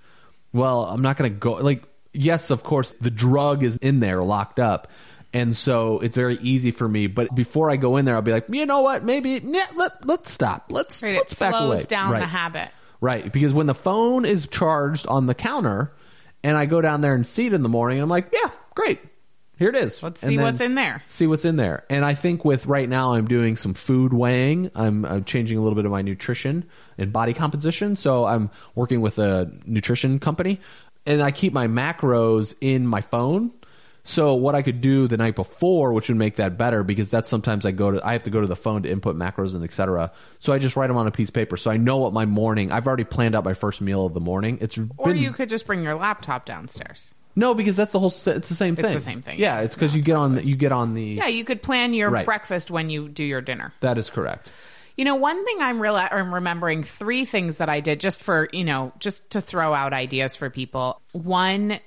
well, I'm not going to go like yes, of course, the drug is in there locked up. And so it's very easy for me. But before I go in there, I'll be like, you know what? Maybe yeah, let let's stop. Let's Right, let's it back slows away. down right. the habit. Right, because when the phone is charged on the counter, and I go down there and see it in the morning, I'm like, yeah, great, here it is. Let's And see what's in there. see what's in there. And I think with right now, I'm doing some food weighing. I'm, I'm changing a little bit of my nutrition and body composition. So I'm working with a nutrition company, and I keep my macros in my phone. So what I could do the night before, which would make that better, because that's sometimes I go to, I have to go to the phone to input macros and etc. So I just write them on a piece of paper, so I know what my morning. I've already planned out my first meal of the morning. It's Or been you could just bring your laptop downstairs. no, because that's the whole. It's the same thing. It's the same thing, Yeah, it's because you get on. The, you get on the. Yeah, you could plan your Right. breakfast when you do your dinner. That is correct. You know, one thing I'm real I'm remembering three things that I did just for, you know, just to throw out ideas for people. One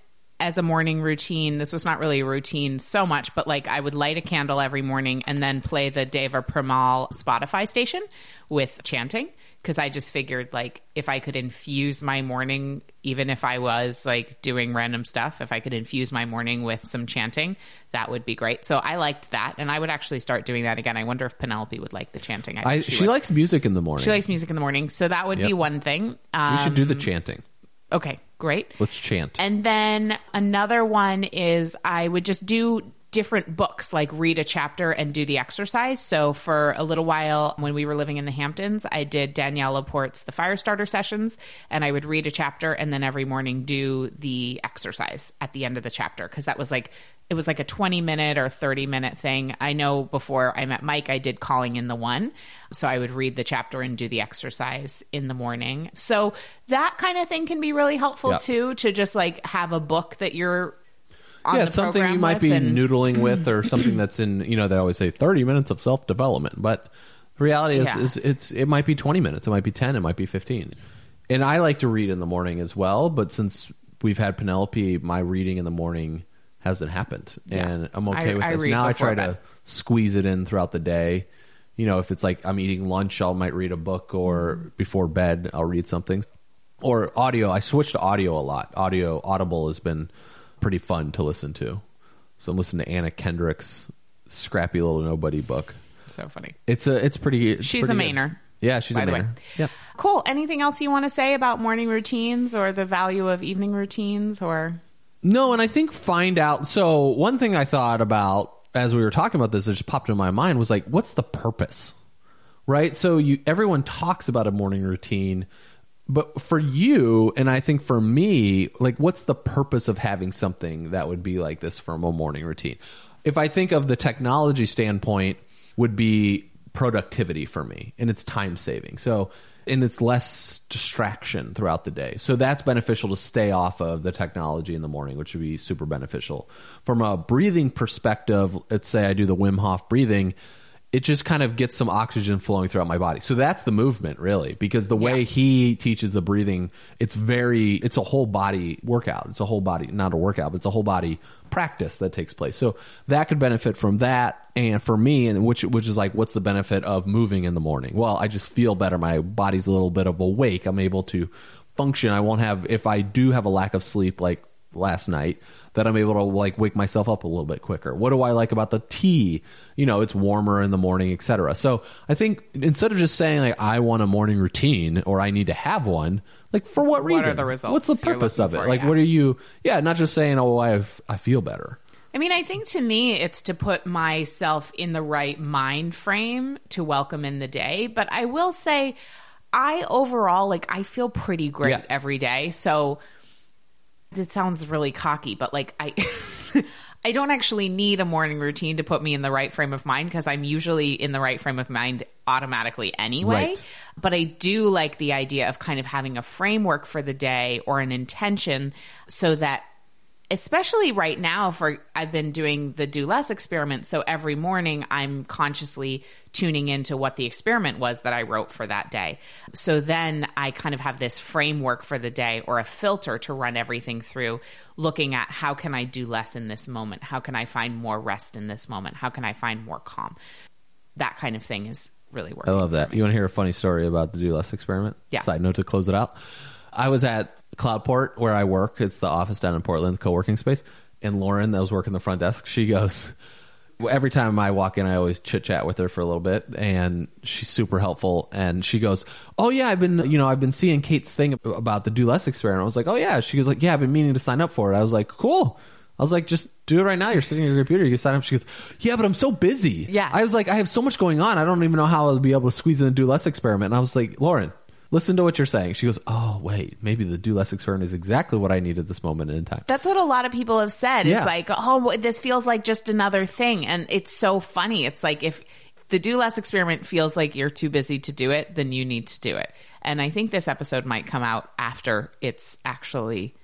as a morning routine, this was not really a routine so much, but like I would light a candle every morning and then play the Deva Premal Spotify station with chanting because I just figured like if I could infuse my morning even if I was like doing random stuff, if I could infuse my morning with some chanting, that would be great. So I liked that and I would actually start doing that again. I wonder if Penelope would like the chanting. I, think she would. likes music in the morning. She likes music in the morning, so that would be one thing. we Um, should do the chanting. okay, great. Let's chant. And then another one is I would just do different books, like read a chapter and do the exercise. So for a little while when we were living in the Hamptons, I did Danielle Laporte's The Firestarter sessions and I would read a chapter and then every morning do the exercise at the end of the chapter because that was like it was like a 20 minute or 30 minute thing. I know before I met Mike, I did calling in the one. So I would read the chapter and do the exercise in the morning. So that kind of thing can be really helpful Yeah. too, to just like have a book that you're on yeah, something you might be and- noodling with, or (clears throat) something that's in you know they always say thirty minutes of self development, but the reality is, Yeah. is it's it might be twenty minutes, it might be ten, it might be fifteen. And I like to read in the morning as well, but since we've had Penelope, my reading in the morning hasn't happened, Yeah. and I'm okay I- with I this. Now I try to squeeze it in throughout the day. You know, if it's like I'm eating lunch, I might read a book, or Mm-hmm. before bed, I'll read something. Or audio. I switched to audio a lot. Audio, Audible has been pretty fun to listen to. So I'm listening to Anna Kendrick's scrappy little nobody book. So funny. It's a, it's pretty. it's She's pretty a good. Mainer, Yeah, she's by a. Mainer. Yep. Cool. Anything else you want to say about morning routines or the value of evening routines or No, and I think find out. So one thing I thought about as we were talking about this, it just popped in my mind was like, what's the purpose, right? So you everyone talks about a morning routine, but for you and I think for me, like, what's the purpose of having something that would be like this from a morning routine? If I think of the technology standpoint, would be productivity for me and it's time saving. So and it's less distraction throughout the day. So that's beneficial to stay off of the technology in the morning, which would be super beneficial. From a breathing perspective, let's say I do the Wim Hof breathing, it just kind of gets some oxygen flowing throughout my body. So that's the movement really, because the way Yeah. he teaches the breathing, it's very, it's a whole body workout. It's a whole body, not a workout, but it's a whole body practice that takes place. So that could benefit from that. And for me, and which, which is like, what's the benefit of moving in the morning? Well, I just feel better. My body's a little bit of awake. I'm able to function. I won't have, if I do have a lack of sleep, like last night that I'm able to like wake myself up a little bit quicker. What do I like about the tea? You know, it's warmer in the morning, etc. So I think instead of just saying like I want a morning routine or I need to have one, like for what What are reason? the results What's the purpose of it? for? Like Yeah. what are you? Yeah, not just saying oh I I feel better. I mean, I think to me, it's to put myself in the right mind frame to welcome in the day. But I will say, I overall, like, I feel pretty great Yeah. every day. So it sounds really cocky, but like, I. (laughs) I don't actually need a morning routine to put me in the right frame of mind because I'm usually in the right frame of mind automatically anyway. Right. But I do like the idea of kind of having a framework for the day or an intention so that especially right now for I've been doing the do less experiment so every morning I'm consciously tuning into what the experiment was that I wrote for that day. So then I kind of have this framework for the day or a filter to run everything through looking at how can I do less in this moment? How can I find more rest in this moment? How can I find more calm? That kind of thing is really working. I love that. You want to hear a funny story about the Do Less experiment? Yeah. Side note to close it out. I was at Cloudport where I work. It's the office down in Portland, co-working space. And Lauren, that was working the front desk, she goes, (laughs) every time I walk in, I always chit chat with her for a little bit, and she's super helpful. And she goes, "Oh yeah, I've been, you know, I've been seeing Kate's thing about the Do Less experiment." I was like, "Oh yeah." She goes like, "Yeah, I've been meaning to sign up for it." I was like, "Cool." I was like, "Just do it right now. You're sitting at your computer. You can sign up." She goes, "Yeah, but I'm so busy." Yeah. I was like, "I have so much going on. I don't even know how I'll be able to squeeze in the Do Less experiment." And I was like, "Lauren." Listen to what you're saying. She goes, "Oh, wait, maybe the do less experiment is exactly what I need at this moment in time." That's what a lot of people have said. Yeah. It's like, oh, this feels like just another thing. And it's so funny. It's like if the do less experiment feels like you're too busy to do it, then you need to do it. And I think this episode might come out after it's actually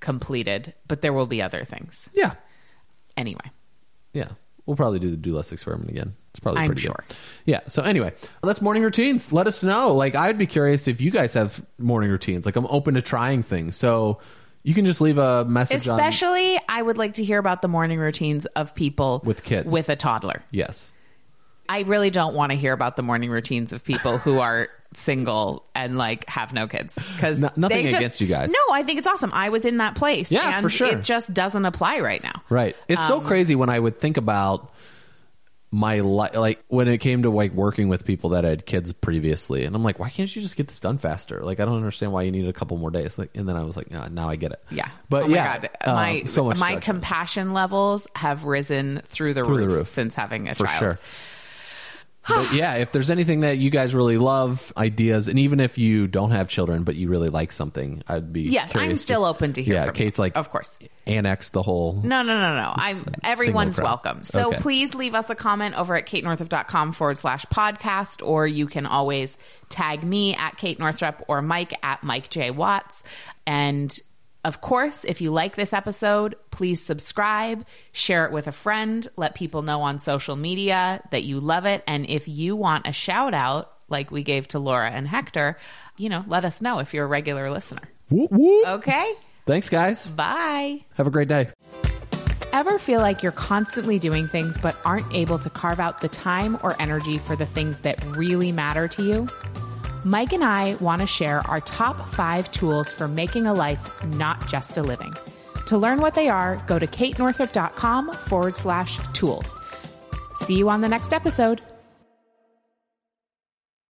completed, but there will be other things. Yeah, Anyway, yeah. We'll probably do the do less experiment again. It's probably I'm pretty sure. good. Yeah. So anyway, that's morning routines. Let us know. Like I'd be curious if you guys have morning routines. Like I'm open to trying things. So you can just leave a message on especially I would like to hear about the morning routines of people With kids. with a toddler. Yes. I really don't want to hear about the morning routines of people who are single and like have no kids because No- nothing against you guys. No, I think it's awesome. I was in that place. Yeah, and for sure. It just doesn't apply right now. Right. It's Um, so crazy when I would think about my life, like when it came to like working with people that had kids previously, and I'm like, why can't you just get this done faster? Like, I don't understand why you need a couple more days. Like, and then I was like, no, now I get it. Yeah. but oh my yeah, God. um, my so much my compassion levels have risen through the, Through the roof, roof. since having a for child. sure. But yeah, if there's anything that you guys really love, ideas, and even if you don't have children but you really like something, I'd be Yes, I'm still just- open to hear Yeah, from you. Kate's like, Of course. annex the whole. No, no, no, no. I'm everyone's welcome. So Okay. please leave us a comment over at katenorthrup.com forward slash podcast, or you can always tag me at Kate Northrup or Mike at Mike J. Watts. And of course, if you like this episode, please subscribe, share it with a friend, let people know on social media that you love it. And if you want a shout out, like we gave to Laura and Hector, you know, let us know if you're a regular listener. Whoop, whoop. Okay. Thanks, guys. Bye. Have a great day. Ever feel like you're constantly doing things but aren't able to carve out the time or energy for the things that really matter to you? Mike and I want to share our top five tools for making a life, not just a living. To learn what they are, go to katenorthrup.com forward slash tools. See you on the next episode.